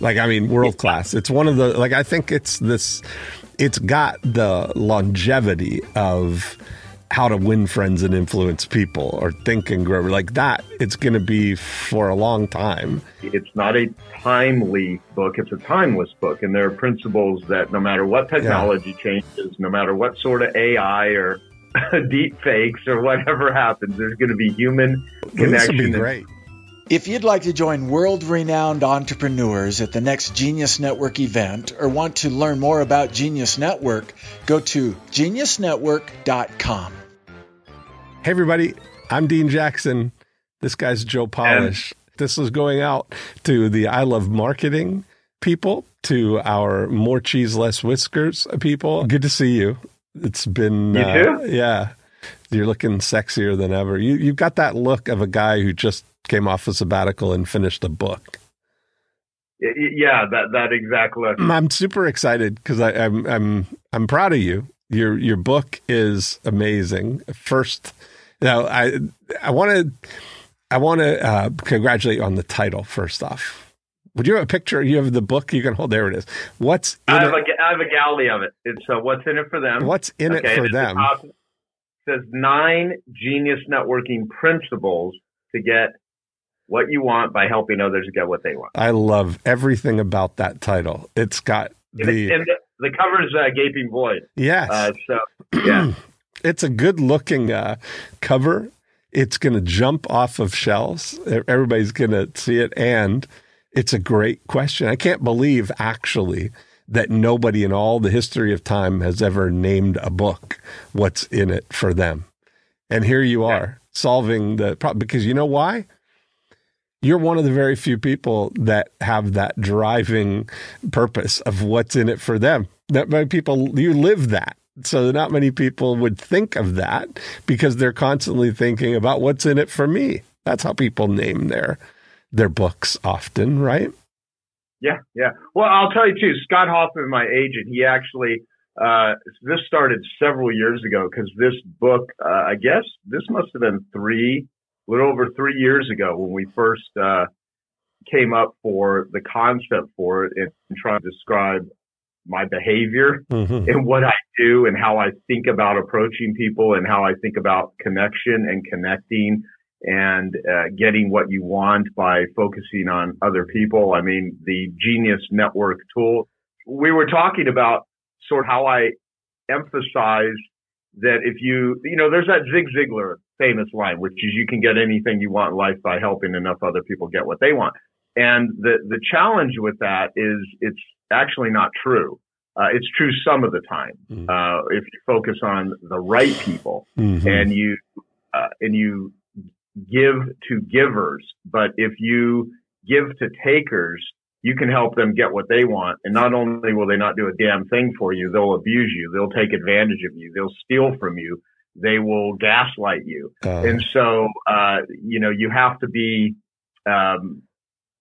Like, I mean, world class. It's one of the, like, I think it's this, it's got the longevity of how to win friends and influence people or think and grow. Like that, it's going to be for a long time. It's not a timely book, it's a timeless book. And there are principles that no matter what technology yeah. changes, no matter what sort of AI or deep fakes or whatever happens, there's going to be human connection. This would be great. If you'd like to join world renowned entrepreneurs at the next Genius Network event or want to learn more about Genius Network, go to geniusnetwork.com. Hey, everybody, I'm Dean Jackson. This guy's Joe Polish. And- this is going out to the I Love Marketing people, to our More Cheese, Less Whiskers people. Good to see you. It's been, you uh, yeah. You're looking sexier than ever. You, you've got that look of a guy who just came off a sabbatical and finished a book. Yeah, that that exact look. I'm super excited because I'm I'm I'm proud of you. Your your book is amazing. First, now I I want to I want to uh, congratulate you on the title. First off, would you have a picture? You have the book you can hold. There it is. What's I have, it? A, I have a gallery of it. It's uh, what's in it for them. What's in okay, it for them? It says nine genius networking principles to get what you want by helping others get what they want. I love everything about that title. It's got the and the, the cover's uh, gaping void. Yes. Uh, so yeah, it's a good looking uh, cover. It's going to jump off of shelves. Everybody's going to see it, and it's a great question. I can't believe actually that nobody in all the history of time has ever named a book what's in it for them. And here you are solving the problem because you know why? You're one of the very few people that have that driving purpose of what's in it for them. Not many people, you live that. So not many people would think of that because they're constantly thinking about what's in it for me. That's how people name their their books often, right? Yeah, yeah. Well, I'll tell you too. Scott Hoffman, my agent, he actually uh, this started several years ago because this book, uh, I guess this must have been three a little over three years ago when we first uh, came up for the concept for it and, trying to describe my behavior mm-hmm. and what I do and how I think about approaching people and how I think about connection and connecting and uh, getting what you want by focusing on other people. I mean, the Genius Network tool. We were talking about sort of how I emphasize that if you, you know, there's that Zig Ziglar famous line, which is you can get anything you want in life by helping enough other people get what they want. And the, the challenge with that is it's actually not true. Uh, it's true some of the time. Mm-hmm. Uh, if you focus on the right people mm-hmm. and you, uh, and you give to givers, but if you give to takers, you can help them get what they want. And not only will they not do a damn thing for you, they'll abuse you. They'll take advantage of you. They'll steal from you they will gaslight you. Uh, and so, uh, you know, you have to be, um,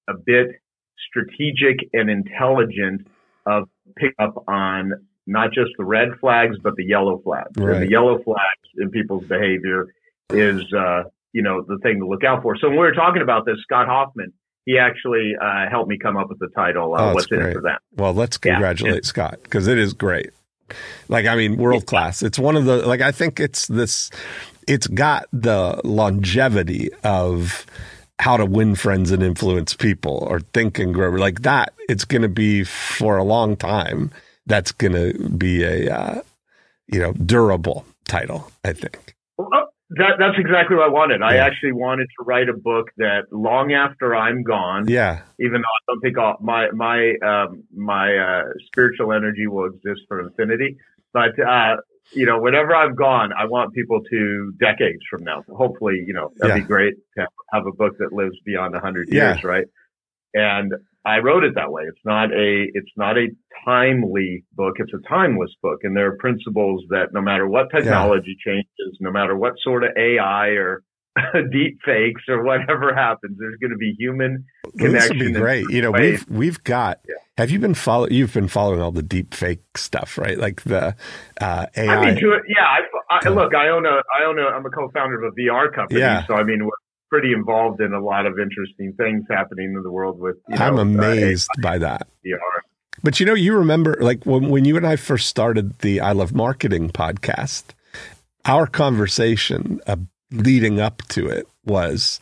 a bit strategic and intelligent of pick up on not just the red flags, but the yellow flags. Right. And the yellow flags in people's behavior is, uh, you know, the thing to look out for. So when we were talking about this, Scott Hoffman, he actually uh, helped me come up with the title. Uh, oh, What's great. in it for them? Well, let's congratulate yeah. Scott because it is great. Like, I mean, world class. It's one of the, like, I think it's this, it's got the longevity of how to win friends and influence people or think and grow. Like that, it's going to be for a long time. That's going to be a, uh, you know, durable title, I think. That, that's exactly what I wanted. Yeah. I actually wanted to write a book that long after I'm gone. Yeah. Even though I don't think I'll, my my um, my uh, spiritual energy will exist for infinity, but uh, you know, whenever I'm gone, I want people to decades from now. Hopefully, you know, that'd yeah. be great to have a book that lives beyond a hundred years, right? And I wrote it that way. It's not a, it's not a timely book. It's a timeless book. And there are principles that no matter what technology yeah. changes, no matter what sort of AI or deep fakes or whatever happens, there's going to be human connection. This would be great. You know, we've, we've got, yeah. have you been follow, you've been following all the deep fake stuff, right? Like the, uh, AI. I mean, to yeah. I, I, look, I own a, I own a, I'm a co-founder of a VR company. Yeah. So I mean, pretty involved in a lot of interesting things happening in the world with. You know, I'm uh, amazed uh, by that. VR. But you know, you remember like when, when you and I first started the I Love Marketing podcast, our conversation uh, leading up to it was,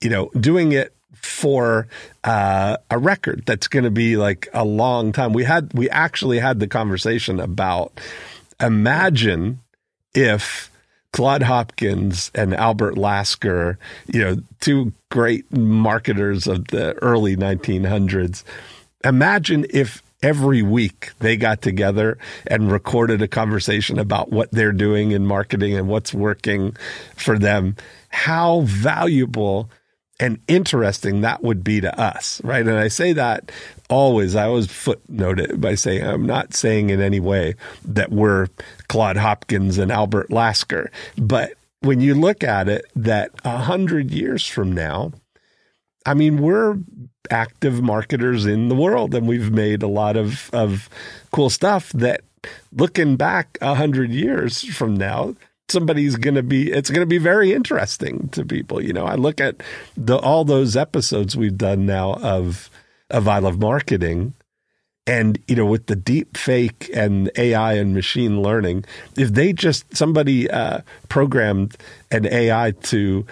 you know, doing it for uh, a record that's going to be like a long time. We had we actually had the conversation about imagine if Claude Hopkins and Albert Lasker, you know, two great marketers of the early 1900s. Imagine if every week they got together and recorded a conversation about what they're doing in marketing and what's working for them. How valuable and interesting that would be to us, right? And I say that always, I always footnote it by saying, I'm not saying in any way that we're Claude Hopkins and Albert Lasker, but when you look at it, that a hundred years from now, I mean, we're active marketers in the world and we've made a lot of, of cool stuff that looking back a hundred years from now, somebody's going to be it's going to be very interesting to people you know? I look at the all those episodes we've done now of of i love marketing and you know with the deep fake and ai and machine learning if they just somebody uh, programmed an ai to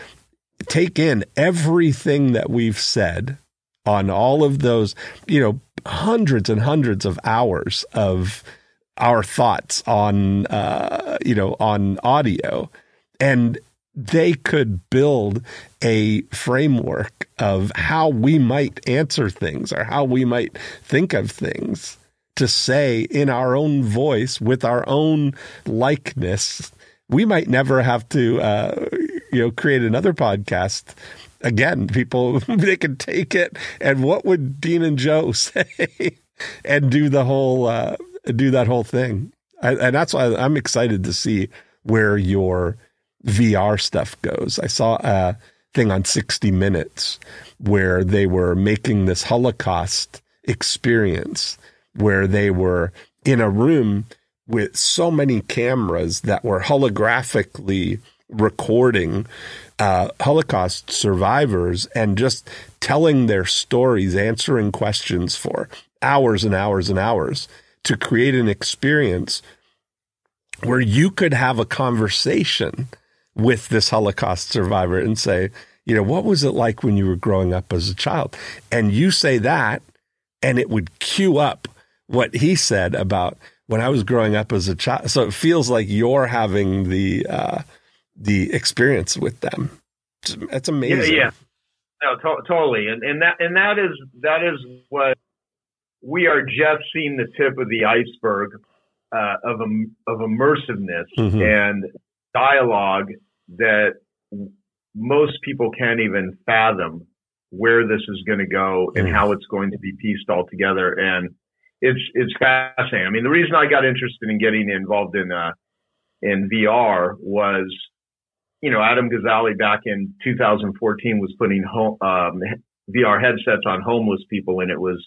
take in everything that we've said on all of those you know hundreds and hundreds of hours of our thoughts on uh, you know on audio. And they could build a framework of how we might answer things or how we might think of things to say in our own voice with our own likeness. We might never have to uh, you know create another podcast. Again people they could take it and what would dean and joe say and do the whole uh, do that whole thing. And that's why I'm excited to see where your VR stuff goes. I saw a thing on 60 Minutes where they were making this Holocaust experience where they were in a room with so many cameras that were holographically recording uh, Holocaust survivors and just telling their stories, answering questions for hours and hours and hours to create an experience where you could have a conversation with this Holocaust survivor and say, you know, what was it like when you were growing up as a child? And you say that, and it would cue up what he said about when I was growing up as a child. So it feels like you're having the uh, the experience with them. It's, amazing. Yeah, yeah. No, to- totally, and and that and that is that is what we are just seeing the tip of the iceberg uh, of of immersiveness mm-hmm. and dialogue that most people can't even fathom where this is going to go and mm. how it's going to be pieced all together. And it's it's fascinating. I mean, the reason I got interested in getting involved in uh, in VR was, you know, Adam Gazzaley back in 2014 was putting home, um, VR headsets on homeless people, and it was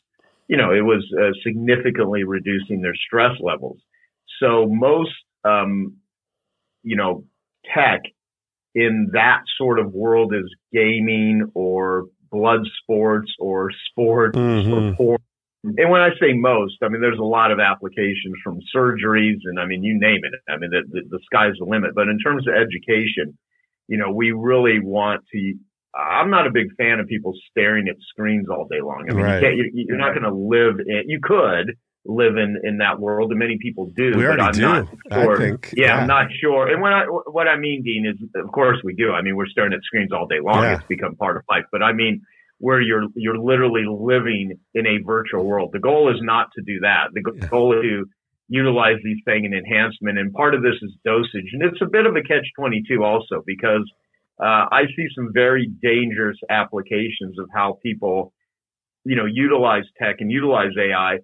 you know, it was uh, significantly reducing their stress levels. So most, um, you know, tech in that sort of world is gaming or blood sports or sports mm-hmm. or porn. And when I say most, I mean, there's a lot of applications from surgeries and I mean, you name it. I mean, the, the, the sky's the limit. But in terms of education, you know, we really want to I'm not a big fan of people staring at screens all day long. I mean, right. you are not going to live in, you could live in, in that world and many people do, we but I'm do, not sure. Think, yeah, yeah, I'm not sure. And what I, what I mean, Dean, is of course we do. I mean, we're staring at screens all day long. Yeah. It's become part of life, but I mean, where you're, you're literally living in a virtual world. The goal is not to do that. The goal is to utilize these things in enhancement. And part of this is dosage. And it's a bit of a catch 22 also because uh, I see some very dangerous applications of how people, you know, utilize tech and utilize AI.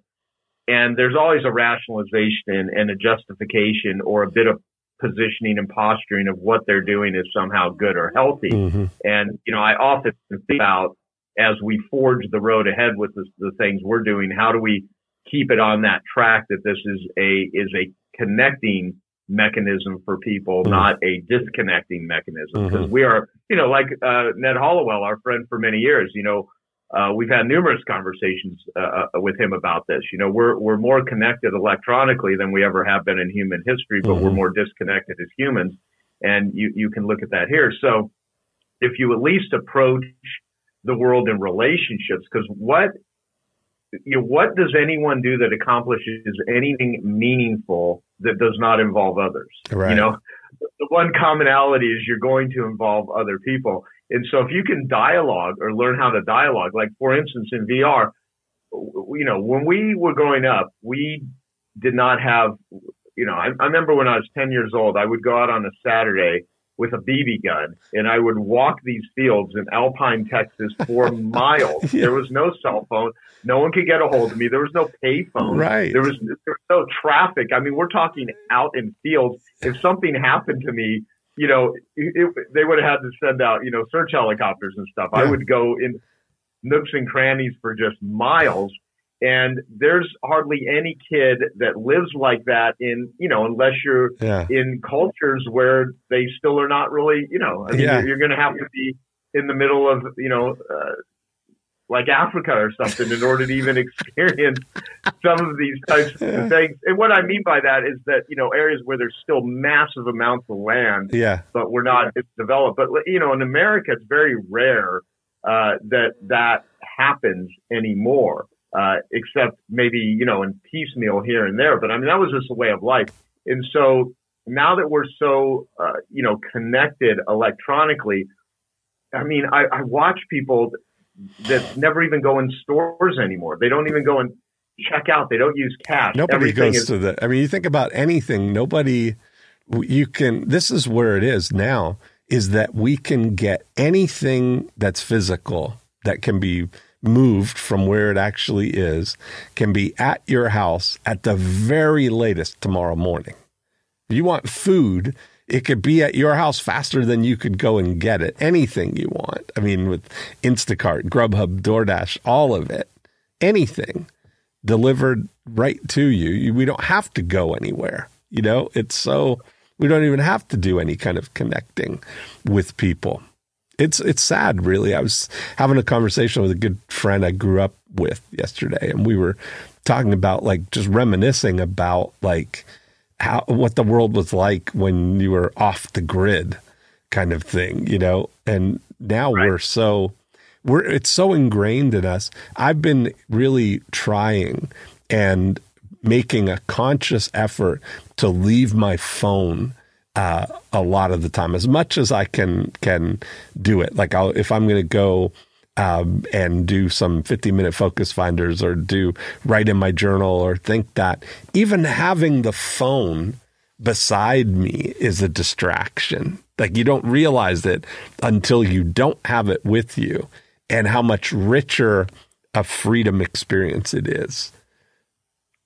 And there's always a rationalization and a justification or a bit of positioning and posturing of what they're doing is somehow good or healthy. Mm-hmm. And, you know, I often think about as we forge the road ahead with the, the things we're doing, how do we keep it on that track that this is a, is a connecting mechanism for people, mm. not a disconnecting mechanism. Because mm-hmm. we are, you know, like uh, Ned Hallowell, our friend for many years, you know, uh, we've had numerous conversations uh, uh, with him about this. You know, we're we're more connected electronically than we ever have been in human history, but mm-hmm. we're more disconnected as humans. And you you can look at that here. So if you at least approach the world in relationships, because what you know, what does anyone do that accomplishes anything meaningful that does not involve others? Right. You know, the one commonality is you're going to involve other people. And so if you can dialogue or learn how to dialogue, like for instance in VR, you know, when we were growing up, we did not have, you know, I, I remember when I was 10 years old, I would go out on a Saturday with a BB gun and I would walk these fields in Alpine, Texas for miles. yeah. There was no cell phone. No one could get a hold of me. There was no payphone. Right. There was, there was no traffic. I mean, we're talking out in fields. If something happened to me, you know, it, they would have had to send out, you know, search helicopters and stuff. Yeah. I would go in nooks and crannies for just miles. And there's hardly any kid that lives like that in, you know, unless you're yeah. in cultures where they still are not really, you know, I mean, yeah. you're, you're going to have to be in the middle of, you know, uh, like Africa or something in order to even experience some of these types of things. And what I mean by that is that, you know, areas where there's still massive amounts of land, yeah. but we're not developed. But, you know, in America, it's very rare uh, that that happens anymore, uh, except maybe, you know, in piecemeal here and there. But I mean, that was just a way of life. And so now that we're so, uh, you know, connected electronically, I mean, I, I watch people that never even go in stores anymore. They don't even go and check out. They don't use cash. Nobody Everything goes is, to the. I mean, you think about anything. Nobody. You can. This is where it is now. Is that we can get anything that's physical that can be moved from where it actually is can be at your house at the very latest tomorrow morning. If you want food, it could be at your house faster than you could go and get it. Anything you want. I mean, with Instacart, Grubhub, DoorDash, all of it, anything delivered right to you. We don't have to go anywhere. You know, it's so, we don't even have to do any kind of connecting with people. It's, it's sad, really. I was having a conversation with a good friend I grew up with yesterday, and we were talking about like just reminiscing about like, how what the world was like when you were off the grid kind of thing, you know. And now right. we're so we're it's so ingrained in us. I've been really trying and making a conscious effort to leave my phone uh, a lot of the time, as much as I can can do it. Like I'll, if I'm going to go um, and do some 50 minute focus finders or do write in my journal or think that even having the phone beside me is a distraction. Like you don't realize it until you don't have it with you and how much richer a freedom experience it is.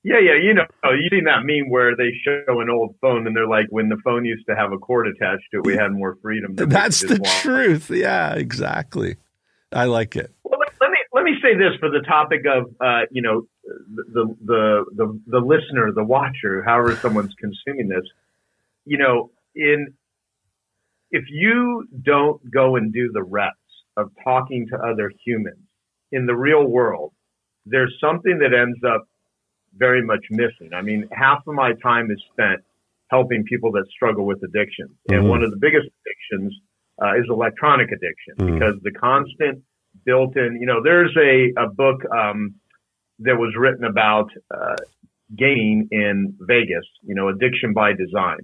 Yeah, yeah, you know, you seen that meme where they show an old phone and they're like, when the phone used to have a cord attached to it, we had more freedom. That's the truth. Yeah, exactly. I like it. Well, let me let me say this for the topic of uh, you know the, the the the listener, the watcher, however someone's consuming this. You know, in if you don't go and do the reps of talking to other humans in the real world, there's something that ends up very much missing. I mean, half of my time is spent helping people that struggle with addiction, mm-hmm. and one of the biggest addictions uh, is electronic addiction mm. because the constant built in, you know, there's a, a book, um, that was written about, uh, gaming in Vegas, you know, addiction by design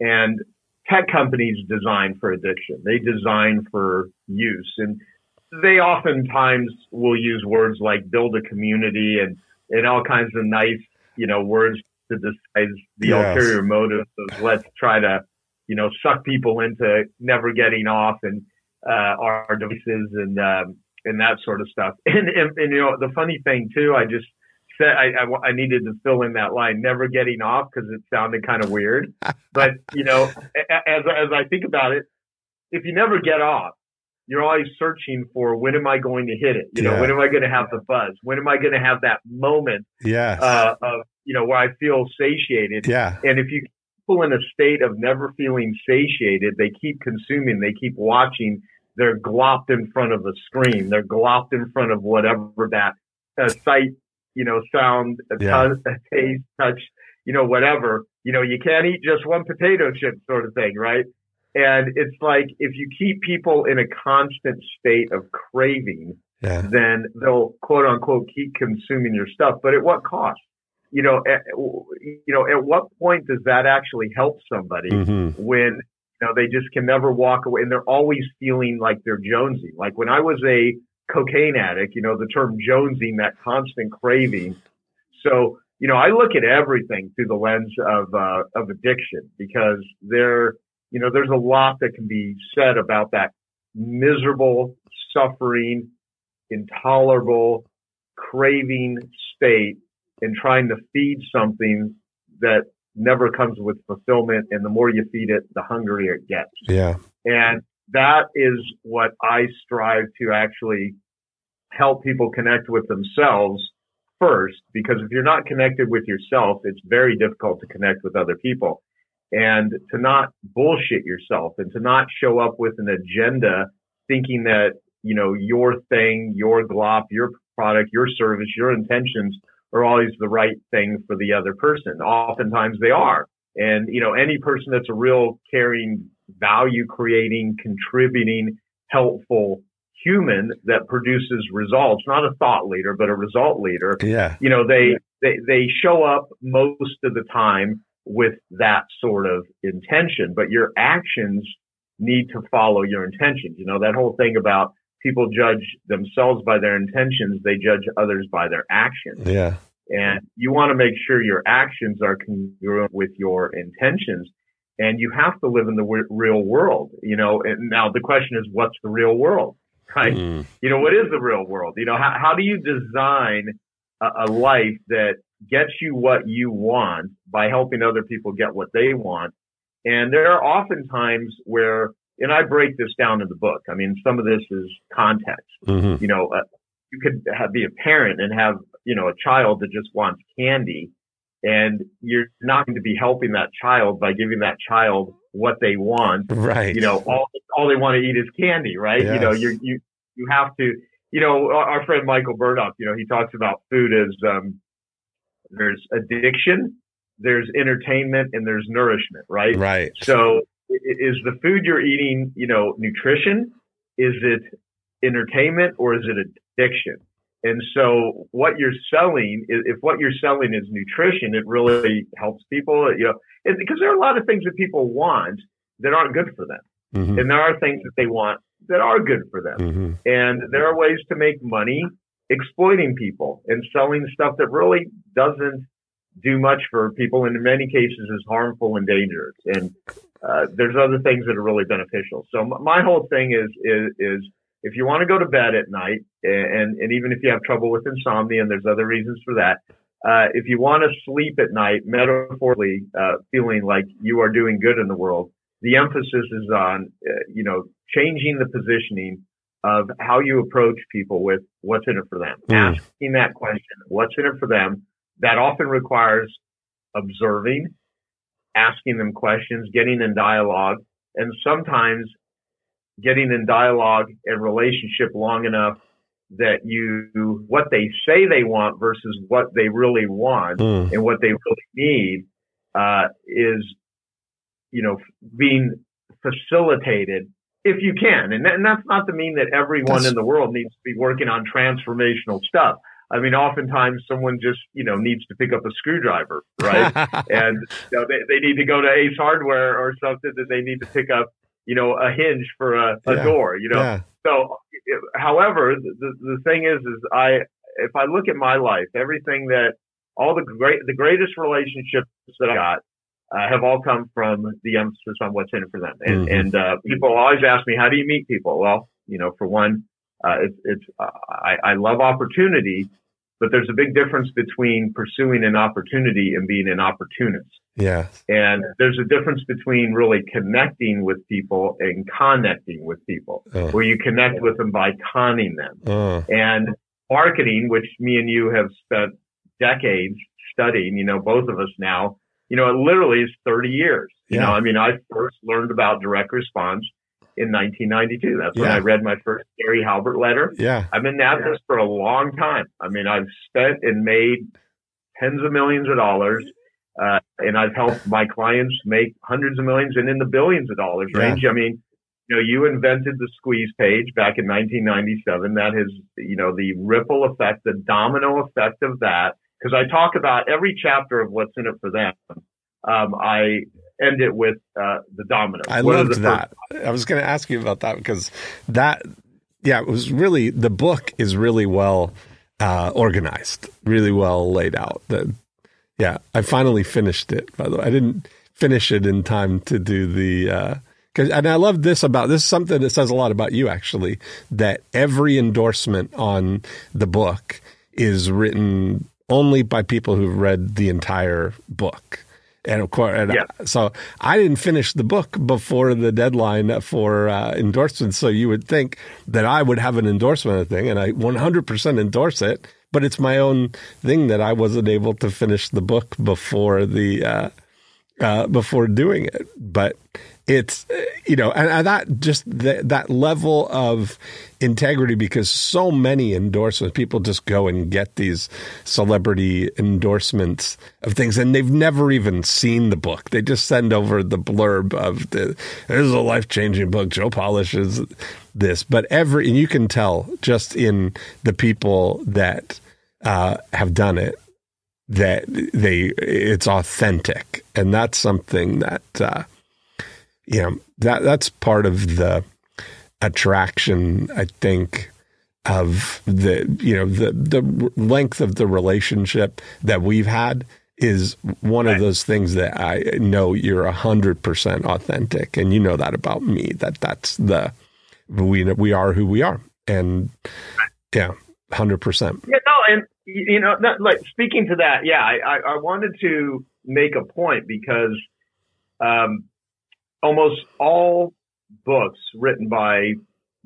and tech companies design for addiction. They design for use and they oftentimes will use words like build a community and, and all kinds of nice, you know, words to disguise the yes. ulterior motives of let's try to you know, suck people into never getting off and uh, our devices and um, and that sort of stuff. And, and, and you know, the funny thing too, I just said I, I, I needed to fill in that line, never getting off, because it sounded kind of weird. but you know, as as I think about it, if you never get off, you're always searching for when am I going to hit it? You know, when am I going to have the buzz? When am I going to have that moment? Yeah. Uh, of you know where I feel satiated. Yeah. And if you people in a state of never feeling satiated. They keep consuming. They keep watching. They're glopped in front of a screen. They're glopped in front of whatever that uh, sight, you know, sound, yeah. t- taste, touch, you know, whatever. You know, you can't eat just one potato chip sort of thing, right? And it's like if you keep people in a constant state of craving, yeah. then they'll quote unquote keep consuming your stuff. But at what cost? You know, at, you know, at what point does that actually help somebody mm-hmm. when you know they just can never walk away and they're always feeling like they're jonesing? Like when I was a cocaine addict, you know, the term jonesing, that constant craving. So, you know, I look at everything through the lens of uh, of addiction because there, you know, there's a lot that can be said about that miserable, suffering, intolerable, craving state and trying to feed something that never comes with fulfillment. And the more you feed it, the hungrier it gets. Yeah. And that is what I strive to actually help people connect with themselves first, because if you're not connected with yourself, it's very difficult to connect with other people and to not bullshit yourself and to not show up with an agenda thinking that, you know, your thing, your glop, your product, your service, your intentions are always the right thing for the other person. Oftentimes they are. And, you know, any person that's a real caring, value creating, contributing, helpful human that produces results, not a thought leader, but a result leader. Yeah. You know, they, they, they show up most of the time with that sort of intention, but your actions need to follow your intentions. You know, that whole thing about people judge themselves by their intentions, they judge others by their actions. Yeah. And you want to make sure your actions are congruent with your intentions. And you have to live in the w- real world, you know. And now the question is, what's the real world, right? Mm. You know, what is the real world? You know, how, how do you design a, a life that gets you what you want by helping other people get what they want? And there are often times where and I break this down in the book. I mean, some of this is context. Mm-hmm. You know, uh, you could have, be a parent and have, you know, a child that just wants candy and you're not going to be helping that child by giving that child what they want. Right. You know, all, all they want to eat is candy, right? Yes. You know, you, you, you have to, you know, our friend Michael Burdock, you know, he talks about food as, um, there's addiction, there's entertainment and there's nourishment, right? Right. So is the food you're eating, you know, nutrition? Is it entertainment or is it addiction? And so what you're selling, if what you're selling is nutrition, it really helps people, you know, because there are a lot of things that people want that aren't good for them. Mm-hmm. And there are things that they want that are good for them. Mm-hmm. And there are ways to make money exploiting people and selling stuff that really doesn't do much for people and in many cases is harmful and dangerous. And uh, there's other things that are really beneficial. So my whole thing is, is, is if you want to go to bed at night and, and even if you have trouble with insomnia and there's other reasons for that, uh, if you want to sleep at night, metaphorically, uh, feeling like you are doing good in the world, the emphasis is on, uh, you know, changing the positioning of how you approach people with what's in it for them. Mm. Asking that question, what's in it for them? That often requires observing, asking them questions, getting in dialogue, and sometimes getting in dialogue and relationship long enough that you what they say they want versus what they really want mm. and what they really need uh, is you know being facilitated if you can and, and that's not to mean that everyone that's... in the world needs to be working on transformational stuff I mean, oftentimes someone just, you know, needs to pick up a screwdriver, right? and you know, they, they need to go to Ace Hardware or something that they need to pick up, you know, a hinge for a, a yeah. door, you know? Yeah. So, however, the, the thing is, is I, if I look at my life, everything that all the great, the greatest relationships that I got, uh, have all come from the emphasis on what's in it for them. And, mm-hmm. and, uh, people always ask me, how do you meet people? Well, you know, for one, uh, it's, it's uh, I, I love opportunity, but there's a big difference between pursuing an opportunity and being an opportunist. Yeah. And there's a difference between really connecting with people and connecting with people, oh. where you connect with them by conning them. Oh. And marketing, which me and you have spent decades studying, you know, both of us now, you know, it literally is 30 years. You Yeah. know, I mean, I first learned about direct response in 1992. That's when I read my first Gary Halbert letter. Yeah. I've been at this for a long time. I mean, I've spent and made tens of millions of dollars, uh, and I've helped my clients make hundreds of millions and in the billions of dollars Yeah. range. I mean, you know, you invented the squeeze page back in 1997. That has, you know, the ripple effect, the domino effect of that. Because I talk about every chapter of what's in it for them. Um, I end it with uh, the domino. I What loved that. I was going to ask you about that because that, yeah, it was really the book is really well uh, organized, really well laid out. The, yeah, I finally finished it. By the way, I didn't finish it in time to do the. Uh, Cause, and I love this about this is something that says a lot about you actually that every endorsement on the book is written only by people who've read the entire book. And of course, and Yeah. so I didn't finish the book before the deadline for uh, endorsements. So you would think that I would have an endorsement thing, and I 100% endorse it. But it's my own thing that I wasn't able to finish the book before the uh, uh, before doing it. But it's uh, you know, and, and that just that level of integrity because so many endorsements, people just go and get these celebrity endorsements of things, and they've never even seen the book. They just send over the blurb of the this is a life changing book. Joe polishes this, but every and you can tell just in the people that uh, have done it that they it's authentic and that's something that uh you know that that's part of the attraction i think of the you know the the length of the relationship that we've had is one of those things that I know you're a hundred percent authentic, and you know that about me. That that's the we we are who we are, and yeah, hundred percent. Yeah, no, and you know, that, like speaking to that, yeah, I, I, I wanted to make a point because um, almost all books written by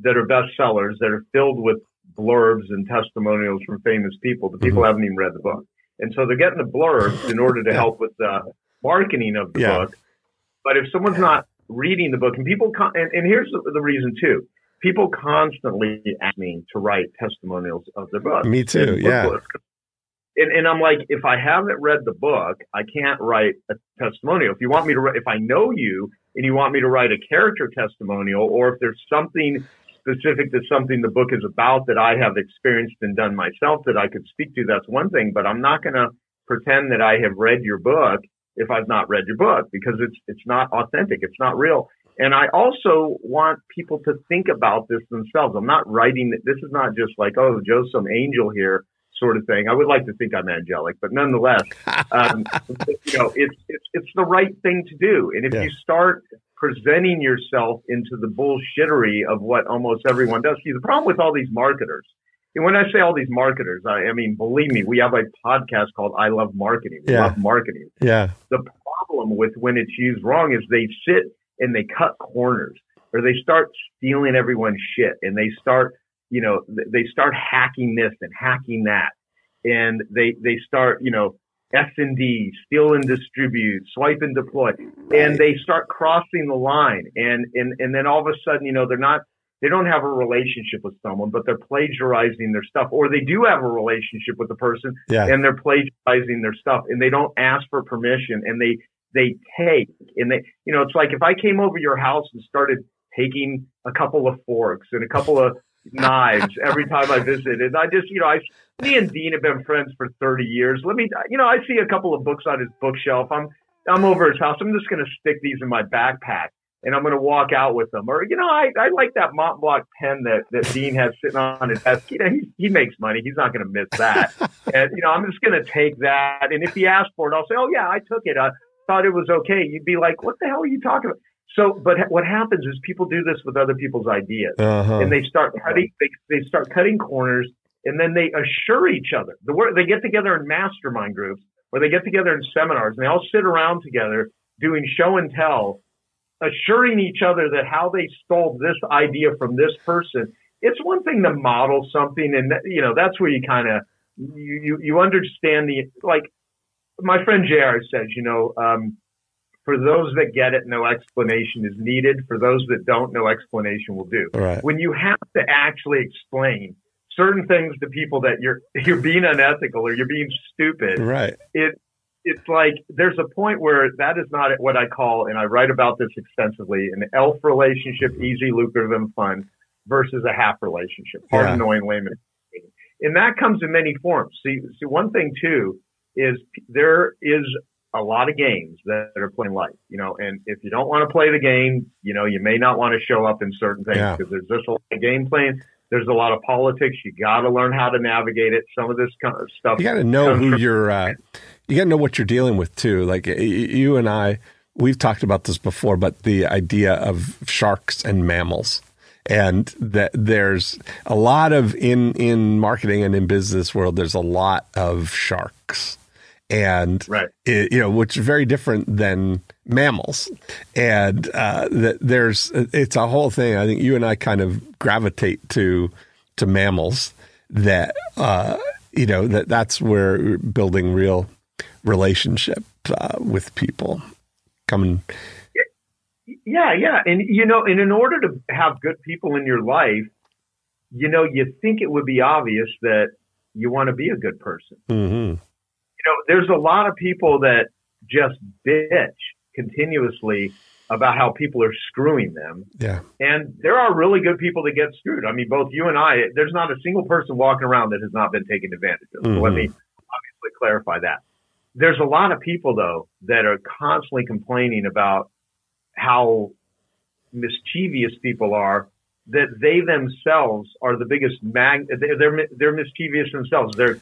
that are bestsellers that are filled with blurbs and testimonials from famous people, the people mm-hmm. haven't even read the book, and so they're getting the blurbs in order to help with the marketing of the Yeah. book. But if someone's not reading the book, and people, con- and, and here's the, the reason too. People constantly ask me to write testimonials of their book. Me too, yeah. And, and I'm like, if I haven't read the book, I can't write a testimonial. If you want me to, write, if I know you and you want me to write a character testimonial, or if there's something specific to something the book is about that I have experienced and done myself that I could speak to, that's one thing. But I'm not going to pretend that I have read your book if I've not read your book because it's it's not authentic, it's not real. And I also want people to think about this themselves. I'm not writing that. this is not just like, oh, Joe's some angel here sort of thing. I would like to think I'm angelic, but nonetheless, um, you know, it's, it's it's the right thing to do. And if Yeah. you start presenting yourself into the bullshittery of what almost everyone does, see the problem with all these marketers. And when I say all these marketers, I, I mean, believe me, we have a podcast called I Love Marketing. We Yeah. love marketing Yeah, the problem with when it's used wrong is they sit and they cut corners or they start stealing everyone's shit and they start, you know, th- they start hacking this and hacking that. And they, they start, you know, S and D, steal and distribute, swipe and deploy, and they start crossing the line. And, and, and then all of a sudden, you know, they're not, they don't have a relationship with someone, but they're plagiarizing their stuff, or they do have a relationship with the person, yeah, and they're plagiarizing their stuff. And they don't ask for permission and they they take. And they you know it's like if I came over your house and started taking a couple of forks and a couple of knives every time I visit. and I just you know I me and Dean have been friends for 30 years let me you know I see a couple of books on his bookshelf I'm I'm over his house I'm just going to stick these in my backpack and I'm going to walk out with them. Or, you know, I, I like that Mont Blanc pen that, that Dean has sitting on his desk. You know, he, he makes money. He's not going to miss that. and, you know, I'm just going to take that. And if he asks for it, I'll say, oh, yeah, I took it. I thought it was okay. You'd be like, what the hell are you talking about? So, but what happens is people do this with other people's ideas uh-huh. and they start cutting, they, they start cutting corners and then they assure each other. The word, they get together in mastermind groups or they get together in seminars and they all sit around together doing show and tell assuring each other that how they stole this idea from this person. It's one thing to model something, and that, you know that's where you kind of you, you you understand the like. my friend JR says, you know, um, for those that get it, no explanation is needed. For those that don't, no explanation will do. Right. When you have to actually explain certain things to people that you're you're being unethical or you're being stupid, right. it it's like there's a point where that is not what I call, and I write about this extensively, an elf relationship, easy, lucrative, and fun, versus a half relationship, hard, Yeah. annoying, lame. And that comes in many forms. See, see, one thing too is there is a lot of games that are playing life, you know, and if you don't want to play the game, you know, you may not want to show up in certain things Yeah. because there's just a lot of game playing. There's a lot of politics. You got to learn how to navigate it. Some of this kind of stuff. You got to know who from- you're. Uh, you got to know what you're dealing with too. Like you and I, we've talked about this before, but the idea of sharks and mammals, and that there's a lot of in in marketing and in business world. There's a lot of sharks, and Right. it, you know, which is very different than mammals, and uh, that there's it's a whole thing. I think you and I kind of gravitate to to mammals that uh, you know that that's where we're building real relationship uh, with people coming. Yeah, yeah. And, you know, and in order to have good people in your life, you know, you think it would be obvious that you want to be a good person. hmm You know, there's a lot of people that just bitch continuously about how people are screwing them. Yeah, And there are really good people that get screwed. I mean, both you and I, there's not a single person walking around that has not been taken advantage of. So let me mm-hmm. obviously clarify that. There's a lot of people though that are constantly complaining about how mischievous people are that they themselves are the biggest mag, they're, they're, they're mischievous themselves. They're,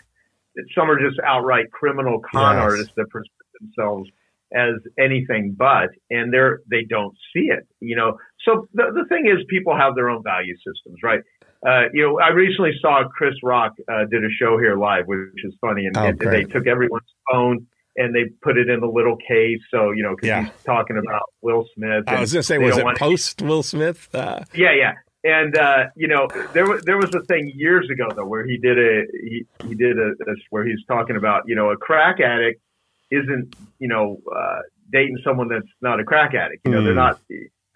some are just outright criminal con Yes. artists that present themselves as anything but, and they're, they don't see it, you know. So the, the thing is people have their own value systems, right? Uh, you know, I recently saw Chris Rock, uh, did a show here live, which is funny. And, Oh, and they took everyone's phone and they put it in a little case. So, you know, Yeah. he's talking about Will Smith. I was going to say, was it post Will Smith? Uh, yeah, yeah. And uh, you know, there was there was a thing years ago though where he did a he, he did a this where he's talking about you know a crack addict isn't you know uh, dating someone that's not a crack addict. You know, they're Mm. not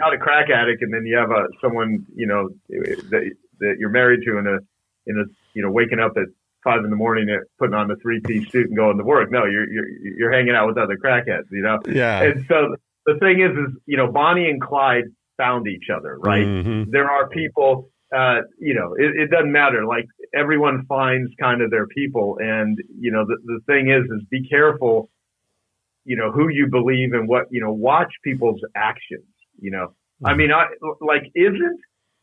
not a crack addict, and then you have a someone you know that that you're married to in a in a you know waking up at five in the morning and putting on the three piece suit and going to work. No, you're you're you're hanging out with other crackheads. You know, yeah, and so the thing is, is you know Bonnie and Clyde found each other, right? Mhm. there are people, uh, you know, it, it doesn't matter. Like everyone finds kind of their people. And, you know, the, the thing is, is be careful, you know, who you believe and what, you know, watch people's actions, you know, I mean, I like, isn't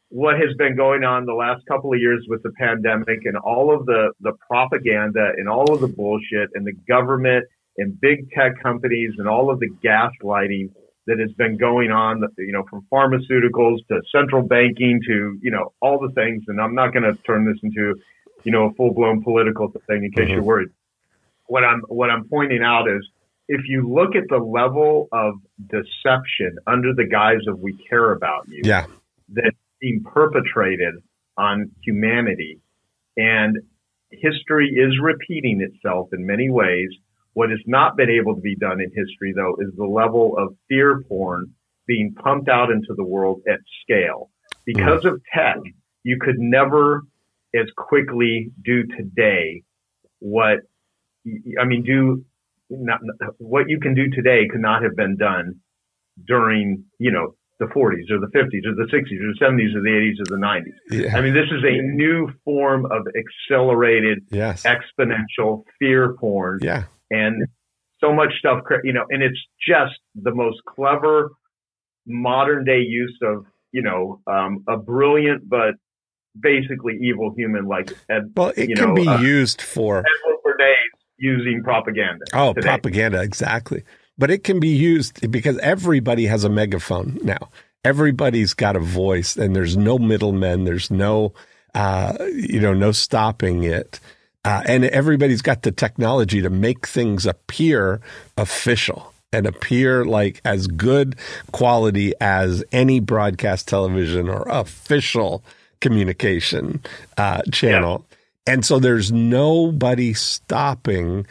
what has been going on the last couple of years with the pandemic and all of the, the propaganda and all of the bullshit and the government and big tech companies and all of the gaslighting that has been going on, you know, from pharmaceuticals to central banking to, you know, all the things. And I'm not going to turn this into, you know, a full blown political thing in case Mhm. you're worried. What I'm, what I'm pointing out is if you look at the level of deception under the guise of we care about you, yeah, that's being perpetrated on humanity. And history is repeating itself in many ways. What has not been able to be done in history, though, is the level of fear porn being pumped out into the world at scale. Because of tech, you could never as quickly do today what, I mean, do not, what you can do today could not have been done during, you know, the 40s or the 50s or the 60s or the 70s or the 80s or the 90s. yeah, I mean, this is a new form of accelerated, yes, exponential fear porn yeah, and so much stuff, you know, and it's just the most clever modern day use of, you know, um, a brilliant but basically evil human like Ed, Well, it you can know, be uh, used for using propaganda. oh today. propaganda exactly, but it can be used because everybody has a megaphone now. Everybody's got a voice, and there's no middlemen. There's no, uh, you know, no stopping it. Uh, and everybody's got the technology to make things appear official and appear like as good quality as any broadcast television or official communication uh, channel. And so there's nobody stopping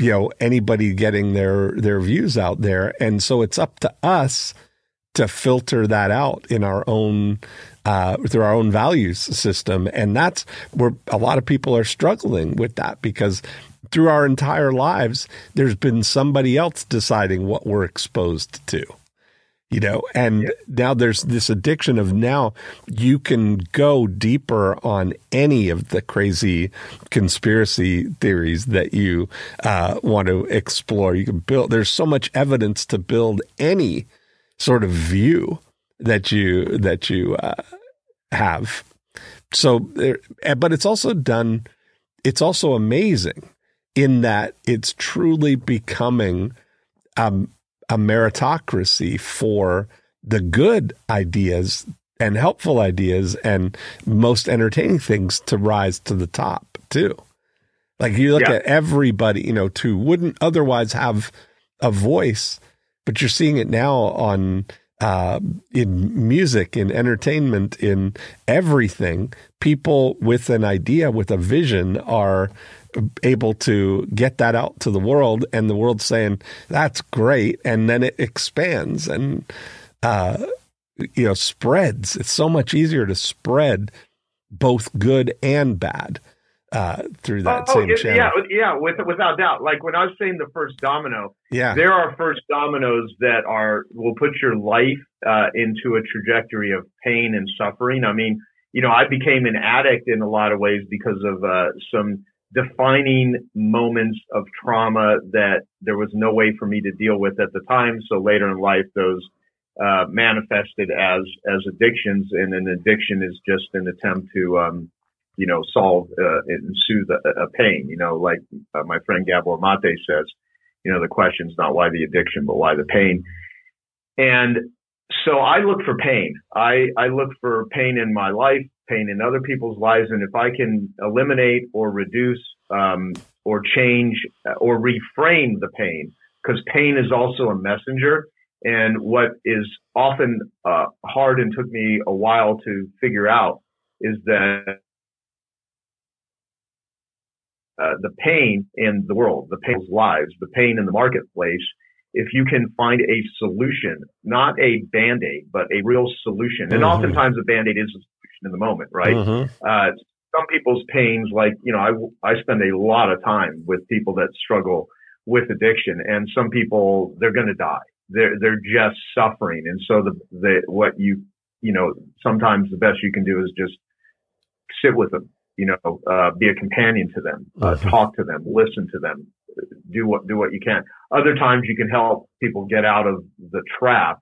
you know anybody getting their their views out there and so it's up to us to filter that out in our own uh, through our own values system. And that's where a lot of people are struggling with that because through our entire lives there's been somebody else deciding what we're exposed to you know? And yeah. now there's this addiction of now you can go deeper on any of the crazy conspiracy theories that you uh, want to explore. You can build there's so much evidence to build any sort of view that you that you uh, have so eh, but it's also done it's also amazing in that it's truly becoming um, a meritocracy for the good ideas and helpful ideas and most entertaining things to rise to the top too. Like you look yeah. at everybody, you know, who wouldn't otherwise have a voice, but you're seeing it now on uh, in music, in entertainment, in everything. People with an idea, with a vision, are able to get that out to the world and the world's saying that's great and then it expands and uh, you know spreads it's so much easier to spread both good and bad uh, through that oh, same channel. Yeah, yeah, with, without doubt. Like when I was saying the first domino, yeah, there are first dominoes that are will put your life uh, into a trajectory of pain and suffering. I mean, you know, I became an addict in a lot of ways because of uh, some defining moments of trauma that there was no way for me to deal with at the time. So later in life, those uh, manifested as as addictions, and an addiction is just an attempt to, um, you know, solve uh, and soothe a, a pain. You know, like uh, my friend Gabor Mate says, you know, the question is not why the addiction, but why the pain. And so I look for pain. I, I look for pain in my life, pain in other people's lives. And if I can eliminate or reduce, um, or change uh, or reframe the pain, because pain is also a messenger. And what is often uh, hard and took me a while to figure out is that uh, the pain in the world, the pain in lives, the pain in the marketplace if you can find a solution, not a band-aid, but a real solution. And mm-hmm. oftentimes a band-aid is a solution in the moment, right? Mm-hmm. Uh, some people's pains, like, you know, I, I spend a lot of time with people that struggle with addiction and some people, they're going to die. They're, they're just suffering. And so the, the, what you, you know, sometimes the best you can do is just sit with them, you know, uh, be a companion to them, uh, mm-hmm. talk to them, listen to them, do what do what you can. Other times you can help people get out of the trap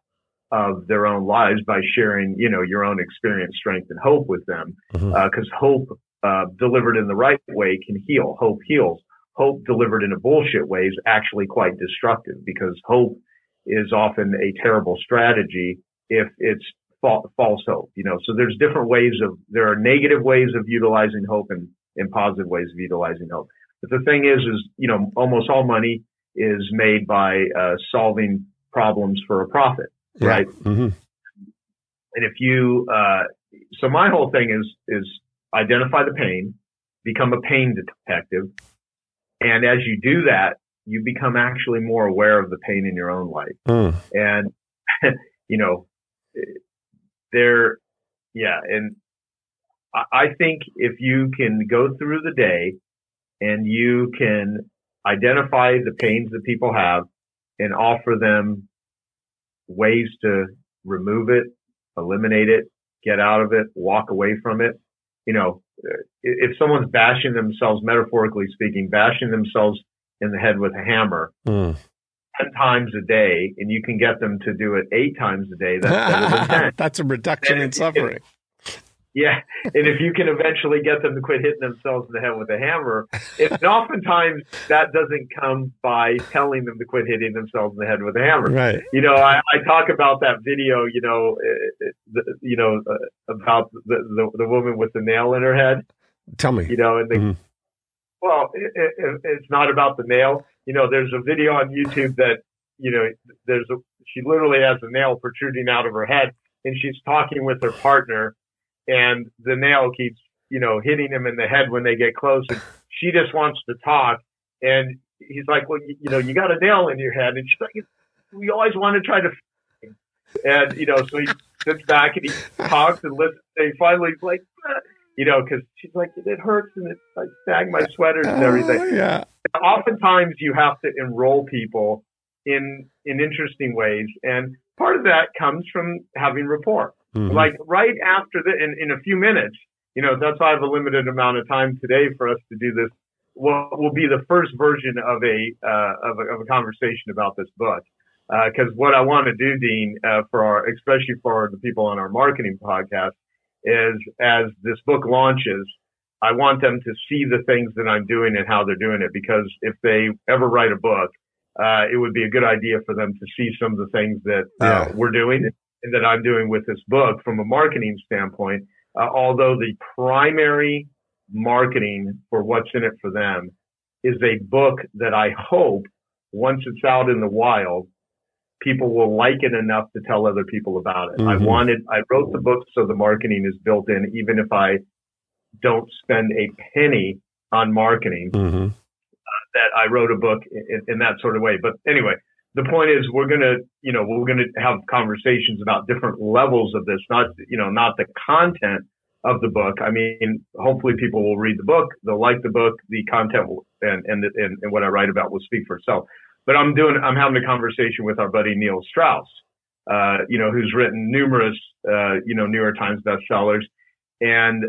of their own lives by sharing, you know, your own experience, strength, and hope with them. Because mm-hmm. uh, hope uh, delivered in the right way can heal. Hope heals. Hope delivered in a bullshit way is actually quite destructive because hope is often a terrible strategy if it's fa- false hope. You know, so there's different ways of there are negative ways of utilizing hope and, and positive ways of utilizing hope. But the thing is, is, you know, almost all money is made by uh, solving problems for a profit, yeah. right? Mm-hmm. And if you, uh, so my whole thing is, is identify the pain, become a pain detective. And as you do that, you become actually more aware of the pain in your own life. Mm. And, you know, there, yeah. And I think if you can go through the day and you can identify the pains that people have and offer them ways to remove it, eliminate it, get out of it, walk away from it. You know, if someone's bashing themselves, metaphorically speaking, bashing themselves in the head with a hammer mm. 10 times a day, and you can get them to do it eight times a day, that's That's a reduction in suffering. Yeah, and if you can eventually get them to quit hitting themselves in the head with a hammer, if, and oftentimes that doesn't come by telling them to quit hitting themselves in the head with a hammer. Right. You know, I, I talk about that video. You know, uh, you know uh, about the, the, the woman with the nail in her head. Tell me. You know, and the, mm-hmm. well, it, it, it's not about the nail. You know, there's a video on YouTube that you know, there's a she literally has a nail protruding out of her head, and she's talking with her partner and the nail keeps, you know, hitting him in the head when they get close. And she just wants to talk. And he's like, well, you, you know, you got a nail in your head, and she's like, we always want to try to, and you know, so he sits back and he talks and listens. And he finally like, you know, because she's like, it hurts and it like sag my sweaters and everything. Oh, yeah. Oftentimes, you have to enroll people in in interesting ways, and part of that comes from having rapport. Mhm. Like right after the, in, in a few minutes, you know, that's why I have a limited amount of time today for us to do this. What will be the first version of a uh, of a, of a conversation about this book. Because what I want to do, Dean, uh, for our especially for the people on our marketing podcast, is as this book launches, I want them to see the things that I'm doing and how they're doing it. Because if they ever write a book, uh, it would be a good idea for them to see some of the things that uh, Yeah. we're doing and that I'm doing with this book from a marketing standpoint. Uh, although the primary marketing for what's in it for them is a book that I hope once it's out in the wild, people will like it enough to tell other people about it. I Mhm. wanted, I wrote the book so the marketing is built in, even if I don't spend a penny on marketing Mhm. that I wrote a book in, in that sort of way. But anyway, the point is we're going to, you know, we're going to have conversations about different levels of this, not, you know, not the content of the book. I mean, hopefully people will read the book. They'll like the book. The content will, and, and, and, and what I write about will speak for itself. But I'm doing, I'm having a conversation with our buddy Neil Strauss, uh, you know, who's written numerous, uh, you know, New York Times bestsellers. And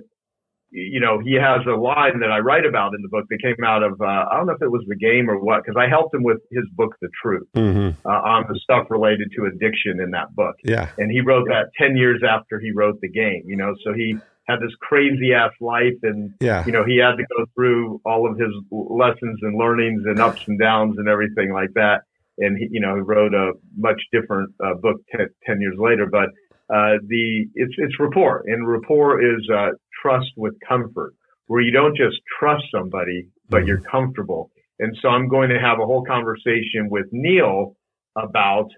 you know, he has a line that I write about in the book that came out of, uh, I don't know if it was the game or what, because I helped him with his book, The Truth, Mhm. uh, on the stuff related to addiction in that book. Yeah. And he wrote that 10 years after he wrote the game, you know, so he had this crazy ass life and, Yeah. you know, he had to go through all of his lessons and learnings and ups and downs and everything like that. And he, you know, he wrote a much different uh, book ten, 10 years later, but, uh, the, it's, it's rapport and rapport is, uh, trust with comfort where you don't just trust somebody, but Mhm. you're comfortable. And so I'm going to have a whole conversation with Neil about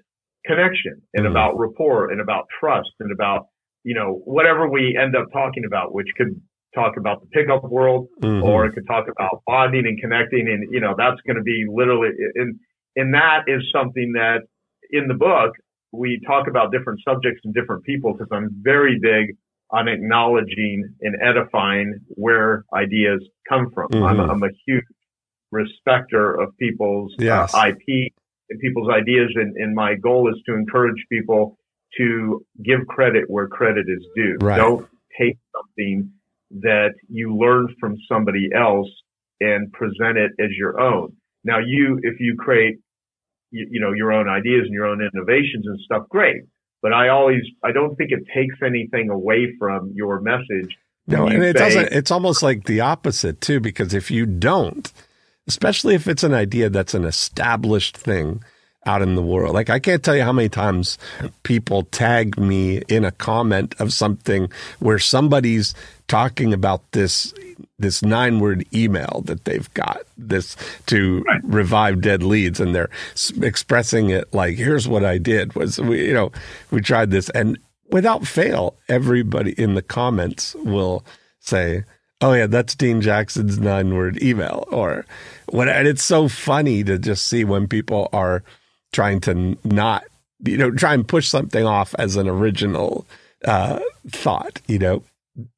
connection and Mhm. about rapport and about trust and about, you know, whatever we end up talking about, which could talk about the pickup world Mhm. or it could talk about bonding and connecting. And, you know, that's going to be literally, and, and that is something that in the book, we talk about different subjects and different people because I'm very big on acknowledging and edifying where ideas come from. I'm, Mhm. I'm a huge respecter of people's Yes. uh, IP and people's ideas. And, and my goal is to encourage people to give credit where credit is due. Right. Don't take something that you learned from somebody else and present it as your own. Now you, if you create, you, you know, your own ideas and your own innovations and stuff, great. But I always, I don't think it takes anything away from your message. No, when and it say- doesn't. It's almost like the opposite too, because if you don't, especially if it's an idea that's an established thing out in the world, like I can't tell you how many times people tag me in a comment of something where somebody's talking about this this nine word email that they've got this to revive dead leads and they're expressing it like here's what I did was we you know we tried this. And without fail everybody in the comments will say oh yeah that's Dean Jackson's nine word email or what and it's so funny to just see when people are trying to not you know try and push something off as an original uh thought you know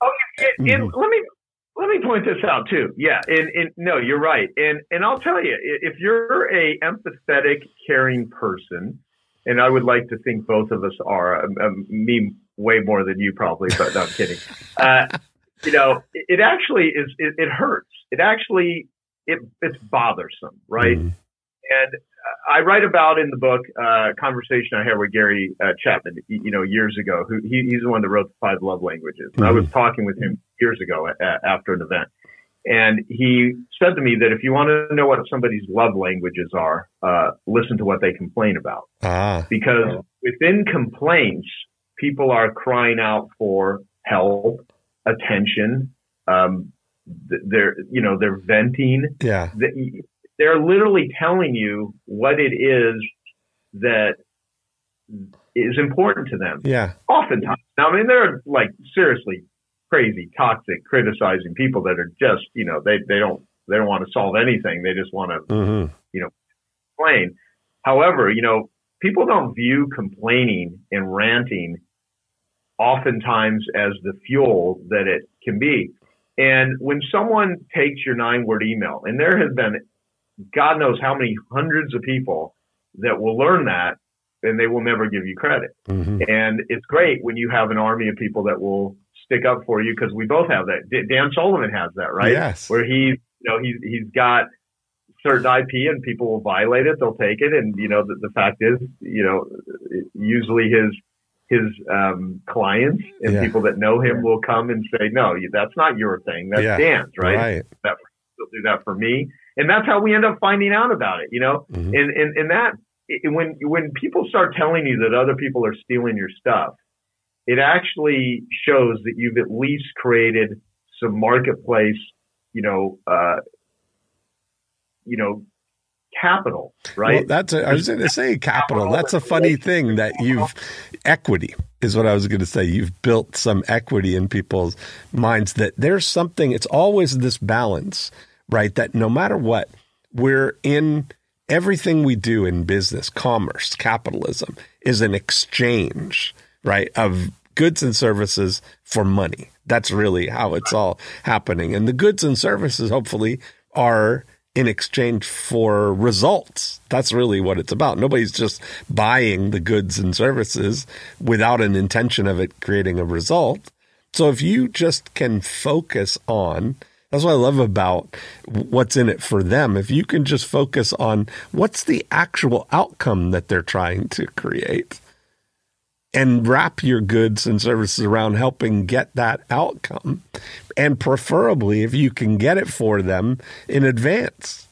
Oh, and, Mhm. let me let me point this out too. Yeah, and, and no, you're right. And and I'll tell you, if you're a empathetic, caring person, and I would like to think both of us are, um, um, me way more than you probably, but no, I'm kidding. Uh, you know, it, it actually is. It, it hurts. It actually it it's bothersome, right? Mhm. And I write about in the book uh, a conversation I had with Gary uh, Chapman, you know, years ago. Who he, he's the one that wrote the Five Love Languages. And I was talking with him years ago a, a- after an event, and he said to me that if you want to know what somebody's love languages are, uh, listen to what they complain about, ah because within complaints, people are crying out for help, attention. Um, they're you know they're venting yeah they're literally telling you what it is that is important to them. yeah Oftentimes, now I mean, they're like seriously crazy, toxic, criticizing people that are just, you know, they they don't they don't want to solve anything. They just want to hmm you know, complain. However, you know, people don't view complaining and ranting oftentimes as the fuel that it can be. And when someone takes your nine word email, and there has been God knows how many hundreds of people that will learn that and they will never give you credit. Mm-hmm. And it's great when you have an army of people that will stick up for you because we both have that. Dan Sullivan has that, right? Yes. Where he, you know, he's, he's got certain IP and people will violate it. They'll take it. And, you know, the, the fact is, you know, usually his, his um, clients and yeah. people that know him will come and say, "No, that's not your thing. That's yeah. Dan's, right? right. That, he'll do that for me." And that's how we end up finding out about it, you know. Mm-hmm. And, and and that when when people start telling you that other people are stealing your stuff, it actually shows that you've at least created some marketplace, you know, uh, you know, capital, right? Well, that's a, I was going to say capital. That's a funny thing that you've equity is what I was going to say. You've built some equity in people's minds that there's something. It's always this balance, right? That no matter what, we're in everything we do in business, commerce, capitalism is an exchange, right? Of goods and services for money. That's really how it's all happening. And the goods and services, hopefully, are in exchange for results. That's really what it's about. Nobody's just buying the goods and services without an intention of it creating a result. So if you just can focus on, that's what I love about what's in it for them. If you can just focus on what's the actual outcome that they're trying to create and wrap your goods and services around helping get that outcome. And preferably, if you can get it for them in advance.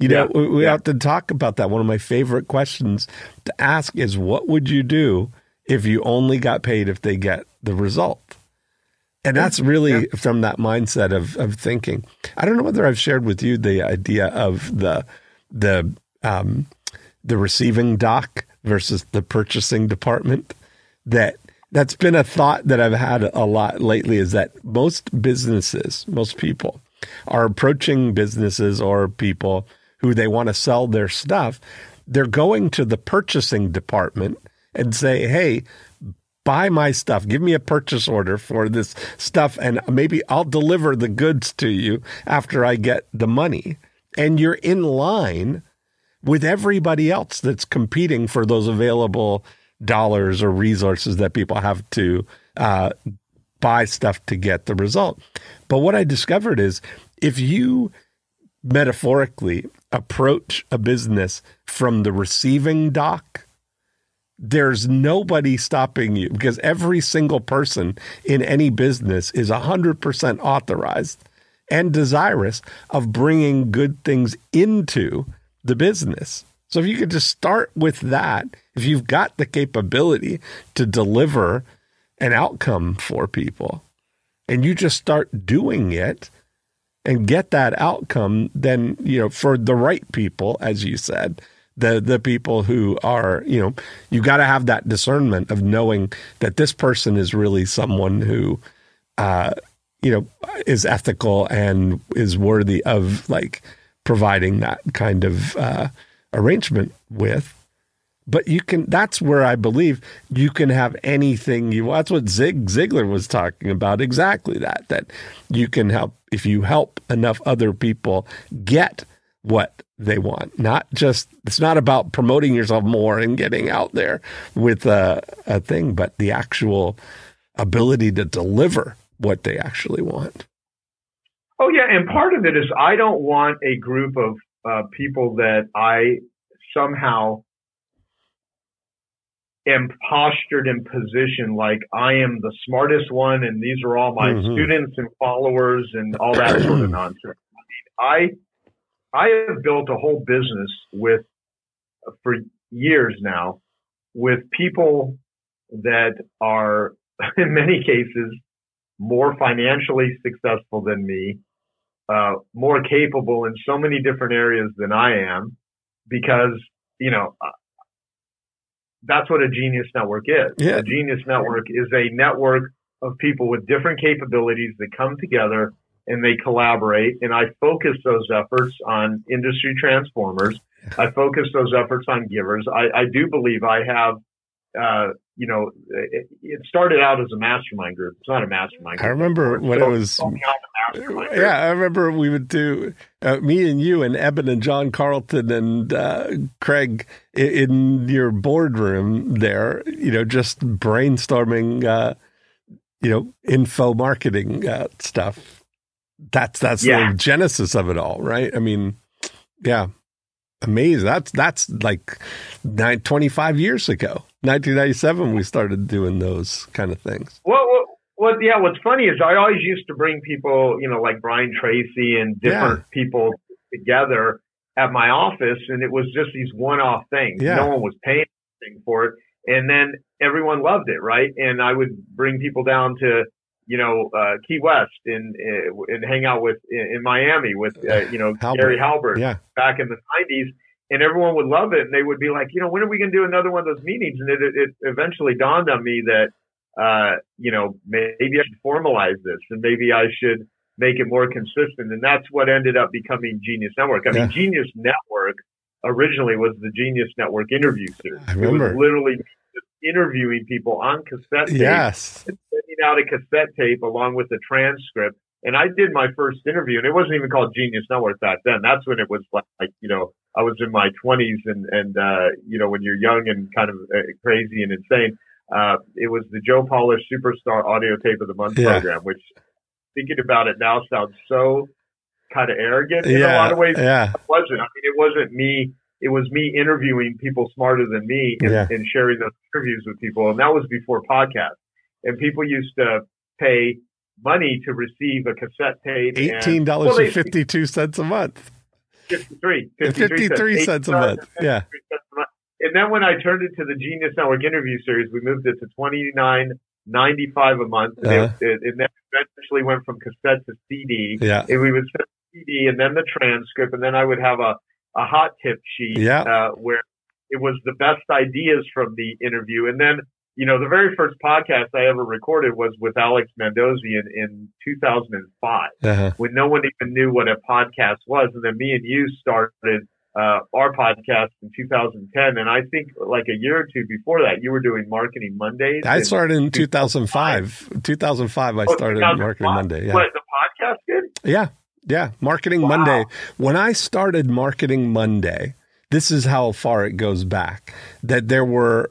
You know, yeah, we, we yeah. have to talk about that. One of my favorite questions to ask is what would you do if you only got paid if they get the result? And that's really yeah. from that mindset of, of thinking. I don't know whether I've shared with you the idea of the the um, the receiving dock versus the purchasing department that that's been a thought that I've had a lot lately is that most businesses, most people are approaching businesses or people who they want to sell their stuff. They're going to the purchasing department and say, Hey, buy my stuff. Give me a purchase order for this stuff and maybe I'll deliver the goods to you after I get the money. And you're in line with everybody else that's competing for those available dollars or resources that people have to uh, buy stuff to get the result. But what I discovered is if you metaphorically approach a business from the receiving dock, there's nobody stopping you because every single person in any business is 100% authorized and desirous of bringing good things into the business. So if you could just start with that, if you've got the capability to deliver an outcome for people and you just start doing it and get that outcome, then, you know, for the right people, as you said, the the people who are, you know, you got to have that discernment of knowing that this person is really someone who uh, you know, is ethical and is worthy of like providing that kind of uh, arrangement with. But you can, that's where I believe you can have anything you. That's what Zig Ziglar was talking about. Exactly that, that you can help, if you help enough other people get what they want. Not just, it's not about promoting yourself more and getting out there with a, a thing, but the actual ability to deliver what they actually want. Oh yeah, and part of it is I don't want a group of uh, people that I somehow am postured in position like I am the smartest one, and these are all my mm-hmm. students and followers and all that sort of nonsense. I I have built a whole business with for years now with people that are in many cases more financially successful than me, uh, more capable in so many different areas than I am because, you know, uh, that's what a genius network is. Yeah. A genius network is a network of people with different capabilities that come together and they collaborate. And I focus those efforts on industry transformers I focus those efforts on givers. I, I do believe I have, uh, you know, it, it, started out as a mastermind group. It's not a mastermind. Group. I remember when it was. Yeah, I remember we would do uh, me and you and Eben and John Carlton and uh, Craig in, your boardroom there. You know, just brainstorming. Uh, you know, info marketing uh, stuff. That's that's yeah. the genesis of it all, right? I mean, yeah, amazing. That's that's like nine, 25 years ago, 1997. We started doing those kind of things. Well, well, well, yeah. What's funny is I always used to bring people, you know, like Brian Tracy and different yeah. people together at my office, and it was just these one-off things. Yeah. No one was paying anything for it, and then everyone loved it, right? And I would bring people down to you know, uh, Key West and, uh, and hang out with in, in Miami with, uh, you know, Halbert. Gary Halbert yeah. back in the nineties. And everyone would love it. And they would be like, you know, when are we going to do another one of those meetings? And it, it eventually dawned on me that, uh, you know, maybe I should formalize this and maybe I should make it more consistent. And that's what ended up becoming Genius Network. I mean, Genius Network originally was the Genius Network interview series. I remember. It was literally interviewing people on cassette tape. Yes. And sending out a cassette tape along with the transcript. And I did my first interview and it wasn't even called Genius Network back then. That's when it was like, like you know, I was in my twenties and, and, uh, you know, when you're young and kind of uh, crazy and insane, uh, it was the Joe Polish Superstar Audio Tape of the Month yeah. program, which thinking about it now sounds so kind of arrogant in yeah, a lot of ways. Yeah. It wasn't. I mean, it wasn't me it was me interviewing people smarter than me and, yeah. and, sharing those interviews with people. And that was before podcasts. And people used to pay money to receive a cassette tape. Eighteen dollars and fifty two cents a month. 53, 53, 53 cents, a month. Yeah. And then when I turned it to the Genius Network interview series, we moved it to twenty nine ninety five a month. And, uh-huh. it, it, then eventually went from cassette to CD. Yeah. And we would send CD and then the transcript, and then I would have a a hot tip sheet yeah. uh, where it was the best ideas from the interview. And then, you know, the very first podcast I ever recorded was with Alex Mandossian in 2005 uh-huh. when no one even knew what a podcast was. And then me and you started uh, our podcast in 2010. And I think like a year or two before that, you were doing Marketing Mondays. I started in 2005. 2005, I oh, started 2005. Marketing Monday. Yeah. What, the podcast did? Yeah. Yeah, Marketing wow. Monday. When I started Marketing Monday, this is how far it goes back. That there were,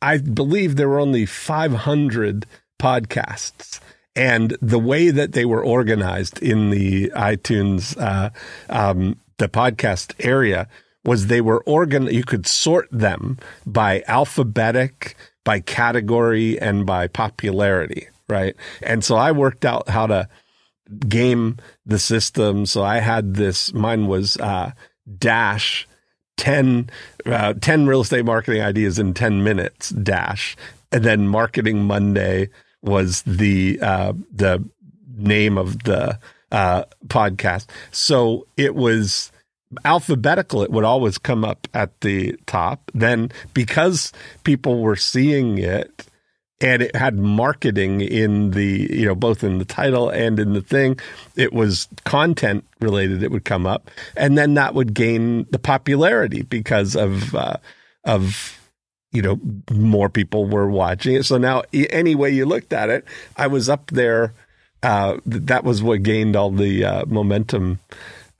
I believe there were only 500 podcasts. And the way that they were organized in the iTunes, uh, um, the podcast area was they were organ, you could sort them by alphabetic, by category, and by popularity. Right. And so I worked out how to game the system. So I had this, mine was uh, Dash 10, uh, 10 real estate marketing ideas in 10 minutes, Dash. And then Marketing Monday was the, uh, the name of the uh, podcast. So it was alphabetical. It would always come up at the top. Then because people were seeing it, and it had marketing in the you know both in the title and in the thing. It was content related it would come up. And then that would gain the popularity because of uh, of you know more people were watching it. So now any way you looked at it i was up there uh, that was what gained all the uh, momentum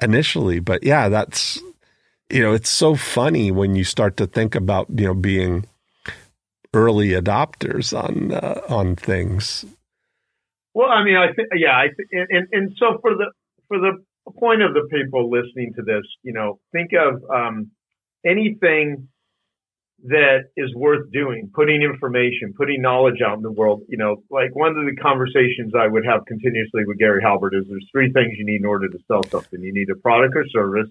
initially. But yeah that's you know it's so funny when you start to think about you know being early adopters on uh, on things. Well, I mean, I think yeah, I th- and and so for the for the point of the people listening to this, you know, think of um, anything that is worth doing, putting information, putting knowledge out in the world. You know, like one of the conversations I would have continuously with Gary Halbert is there's three things you need in order to sell something. You need a product or service,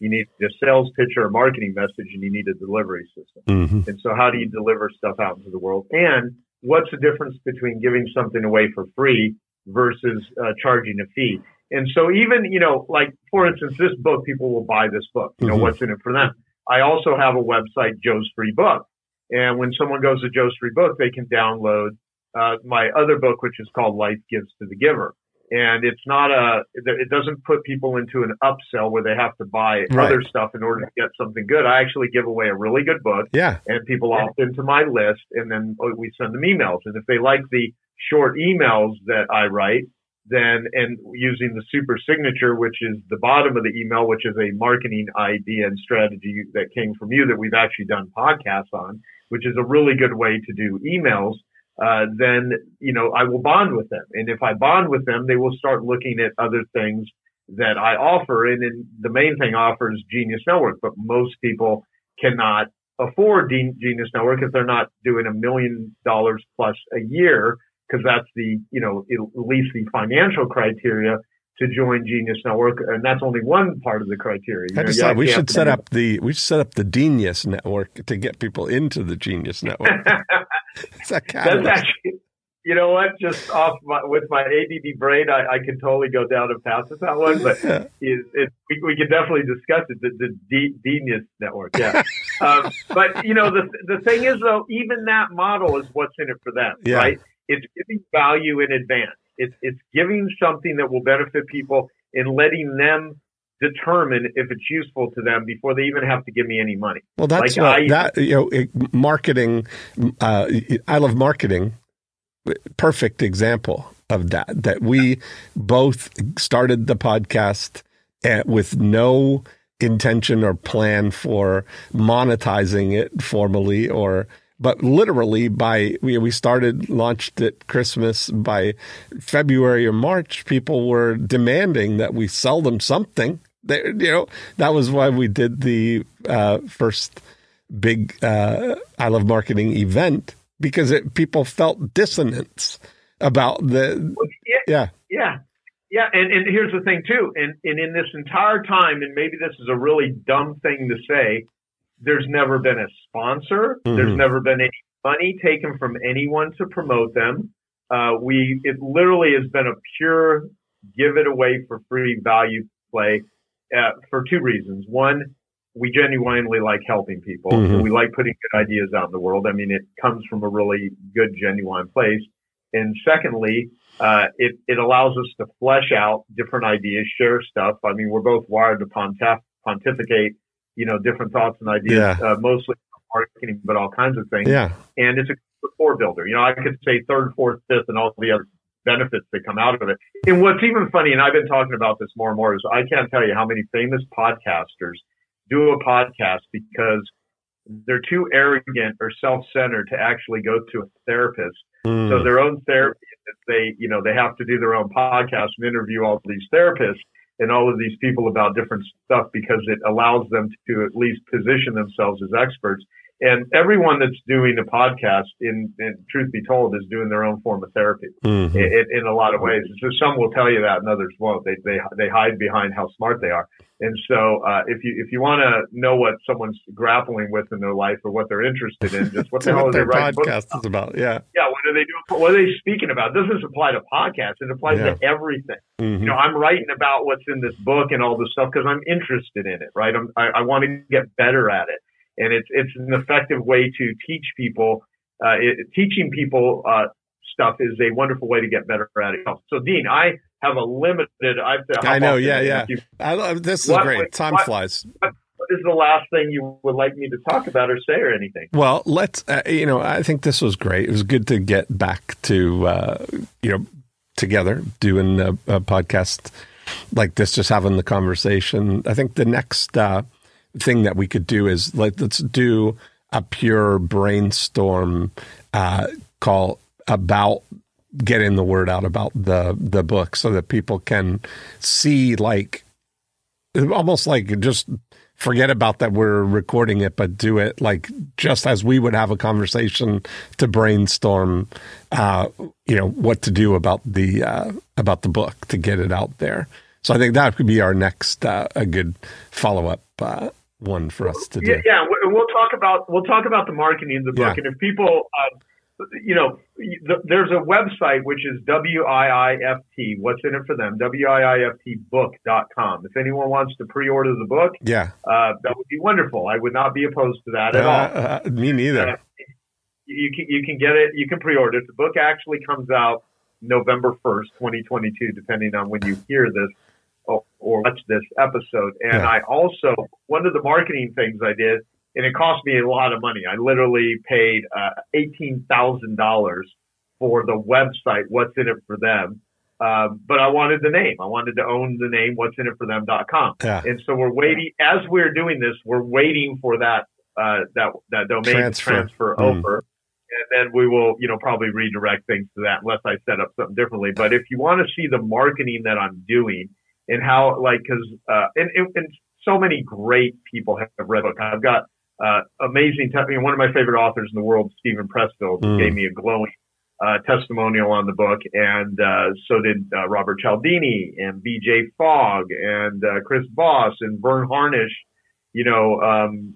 you need a sales pitch or a marketing message and you need a delivery system. Mm-hmm. And so how do you deliver stuff out into the world? And what's the difference between giving something away for free versus uh, charging a fee? And so even, you know, like for instance, this book, people will buy this book. You know, mm-hmm. what's in it for them? I also have a website, Joe's Free Book. And when someone goes to Joe's Free Book, they can download uh, my other book, which is called Life Gives to the Giver. And it's not a it doesn't put people into an upsell where they have to buy Right. other stuff in order to get something good. I actually give away a really good book Yeah. and people opt into my list and then oh, we send them emails. And if they like the short emails that I write, then and using the super signature, which is the bottom of the email, which is a marketing idea and strategy that came from you that we've actually done podcasts on, which is a really good way to do emails. Uh, then you know I will bond with them, and if I bond with them, they will start looking at other things that I offer. And then the main thing offers Genius Network, but most people cannot afford Gen- Genius Network if they're not doing a million dollars plus a year, because that's the, you know, at least the financial criteria to join Genius Network. And that's only one part of the criteria. You I know, we should set up the we should set up the Genius Network to get people into the Genius Network. That's actually, you know what? Just off my, with my ADD brain, I, I can totally go down a path with that one. But Yeah. it, it, we, we can definitely discuss it. The, the D, Genius Network, yeah. um, but you know, the the thing is though, even that model is what's in it for them, Yeah. right? It's giving value in advance. It's it's giving something that will benefit people and letting them determine if it's useful to them before they even have to give me any money. Well, that's Like, what I- that you know, it- marketing. Uh, I love marketing. Perfect example of that. That we both started the podcast at, with no intention or plan for monetizing it formally or but literally by we, we started launched at christmas by february or march people were demanding that we sell them something they, you know that was why we did the uh, first big uh, i love marketing event because it, people felt dissonance about the Yeah, yeah Yeah. Yeah. And, and here's the thing too. And, and in this entire time, and maybe this is a really dumb thing to say, there's never been a sponsor. There's Mhm. never been any money taken from anyone to promote them. Uh, we, it literally has been a pure give it away for free value play, uh, for two reasons. One, we genuinely like helping people. Mhm. and we like putting good ideas out in the world. I mean, it comes from a really good, genuine place. And secondly, uh, it, it allows us to flesh out different ideas, share stuff. I mean, we're both wired to pontif- pontificate, you know, different thoughts and ideas, Yeah. uh, mostly marketing, but all kinds of things. yeah And it's a rapport builder. You know, I could say third, fourth, fifth, and all the other benefits that come out of it. And what's even funny, and I've been talking about this more and more, is I can't tell you how many famous podcasters do a podcast because they're too arrogant or self-centered to actually go to a therapist Mm. so their own therapy, they, you know, they have to do their own podcast and interview all these therapists and all of these people about different stuff because it allows them to at least position themselves as experts. And everyone that's doing a podcast, in, in truth be told, is doing their own form of therapy Mhm. in, in a lot of ways. So some will tell you that, and others won't. They they they hide behind how smart they are. And so, uh, if you if you want to know what someone's grappling with in their life or what they're interested in, just what the hell what their podcast is about yeah yeah, what are they doing? What are they speaking about? This doesn't apply to podcasts. It applies Yeah. to everything. Mhm. You know, I'm writing about what's in this book and all this stuff because I'm interested in it, right? I'm, I, I want to get better at it. And it's, it's an effective way to teach people, uh, it, teaching people, uh, stuff is a wonderful way to get better at it. So Dean, I have a limited, I've, I know, yeah, yeah. I love this is What- great. Time what- flies. What is the last thing you would like me to talk about or say or anything? Well, let's. Uh, you know, I think this was great. It was good to get back to uh, you know together doing a, a podcast like this, just having the conversation. I think the next uh, thing that we could do is like let's do a pure brainstorm uh, call about getting the word out about the the book so that people can see like almost like just forget about that we're recording it, but do it like just as we would have a conversation to brainstorm, uh, you know, what to do about the uh, about the book to get it out there. So I think that could be our next uh, a good follow up uh, one for us to do. Yeah, yeah. we- We'll talk about we'll talk about the marketing of the book, Yeah. and if people, uh, you know, th- there's a website which is WIIFT. What's in it for them? WIIFTbook.com. If anyone wants to pre-order the book, Yeah, uh, that would be wonderful. I would not be opposed to that uh, at all. uh, me neither. Uh, you can you can get it. You can pre-order it. The book actually comes out November 1st, 2022, depending on when you hear this or, or watch this episode. And Yeah. I also, one of the marketing things I did, and it cost me a lot of money. I literally paid uh, $18,000 for the website, What's in it for them. Um, but I wanted the name. I wanted to own the name, what's in it for them.com. Yeah. And so we're waiting, as we're doing this, we're waiting for that, uh, that, that domain Transfer. transfer Mm. over. And then we will, you know, probably redirect things to that unless I set up something differently. But if you want to see the marketing that I'm doing and how, like, cause, uh, and, and, and so many great people have read book. I've got, uh, amazing, te- I mean, one of my favorite authors in the world, Steven Pressfield, Mm. gave me a glowing, uh, testimonial on the book. And, uh, so did, uh, Robert Cialdini and BJ Fogg and, uh, Chris Voss and Verne Harnish, you know, um,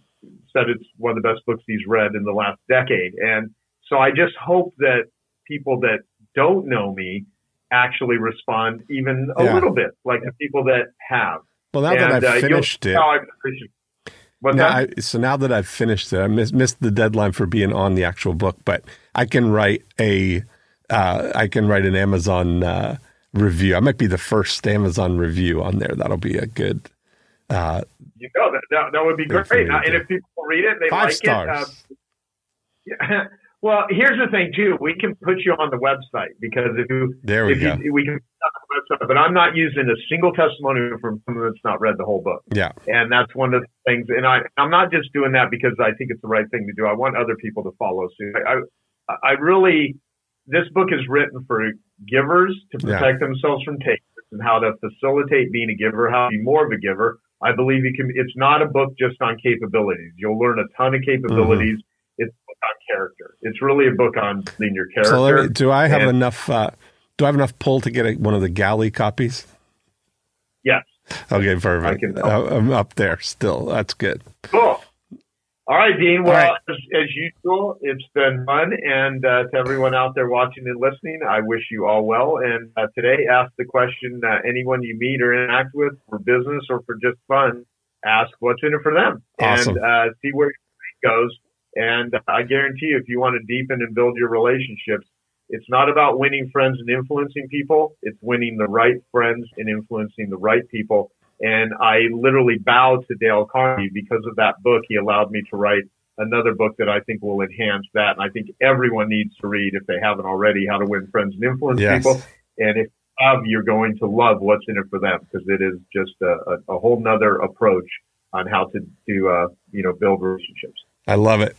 said it's one of the best books he's read in the last decade. And so I just hope that people that don't know me actually respond even a Yeah. little bit like the people that have. Well, now and, that uh, I've you'll finished it, I appreciate- now? I, so now that I've finished it, I miss, missed the deadline for being on the actual book, but I can write a, uh, I can write an Amazon uh, review. I might be the first Amazon review on there. That'll be a good. Uh, you know, that, that, that would be great. Uh, and if people read it, and they Five like stars. it. Uh, yeah. Well, here's the thing too. We can put you on the website because if you there we if go. you, we can put you on the website, but I'm not using a single testimony from someone that's not read the whole book. yeah. And that's one of the things. And I, I'm not just doing that because I think it's the right thing to do. I want other people to follow suit. I, I, I really, this book is written for givers to Yeah. protect themselves from takers and how to facilitate being a giver, how to be more of a giver. I believe you can, it's not a book just on capabilities. You'll learn a ton of mm-hmm. capabilities. It's a book on character. It's really a book on your character. So me, do I have and- enough? Uh, do I have enough pull to get a, one of the galley copies? yes. Okay, perfect. I can- Uh, I'm up there still. That's good. Cool. All right, Dean. Well, right. As, as usual, it's been fun. And uh, to everyone out there watching and listening, I wish you all well. And uh, today, ask the question uh, anyone you meet or interact with for business or for just fun, ask what's in it for them Awesome. and uh, see where it goes. And I guarantee you, if you want to deepen and build your relationships, it's not about winning friends and influencing people. It's winning the right friends and influencing the right people. And I literally bow to Dale Carnegie because of that book. He allowed me to write another book that I think will enhance that. And I think everyone needs to read if they haven't already, How to Win Friends and Influence Yes. People. And if you have, you're going to love what's in it for them because it is just a, a, a whole nother approach on how to, to, uh, you know, build relationships. I love it.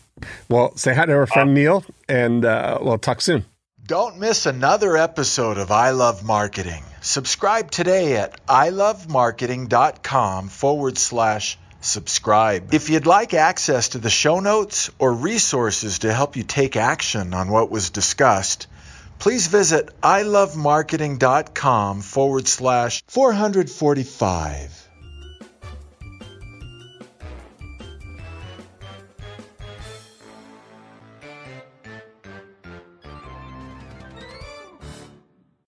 Well, say hi to our friend Neil, and uh, we'll talk soon. Don't miss another episode of I Love Marketing. Subscribe today at ilovemarketing.com forward slash subscribe. If you'd like access to the show notes or resources to help you take action on what was discussed, please visit ilovemarketing.com forward slash 445.